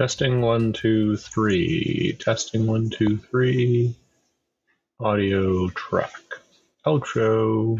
Testing one, two, three. Testing one, two, three. Audio track. Outro.